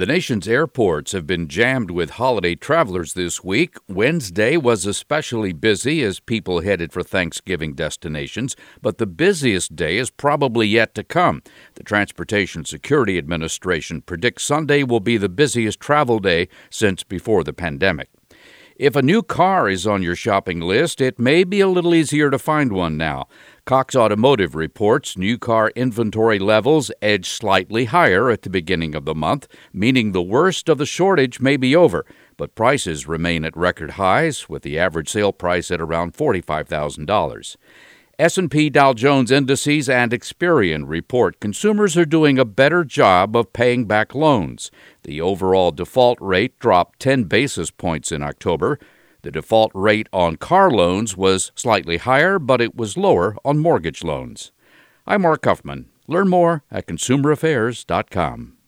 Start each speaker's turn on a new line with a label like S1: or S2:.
S1: The nation's airports have been jammed with holiday travelers this week. Wednesday was especially busy as people headed for Thanksgiving destinations, but the busiest day is probably yet to come. The Transportation Security Administration predicts Sunday will be the busiest travel day since before the pandemic. If a new car is on your shopping list, it may be a little easier to find one now. Cox Automotive reports new car inventory levels edged slightly higher at the beginning of the month, meaning the worst of the shortage may be over, but prices remain at record highs with the average sale price at around $45,000. S&P Dow Jones Indices and Experian report consumers are doing a better job of paying back loans. The overall default rate dropped 10 basis points in October. The default rate on car loans was slightly higher, but it was lower on mortgage loans. I'm Mark Huffman. Learn more at consumeraffairs.com.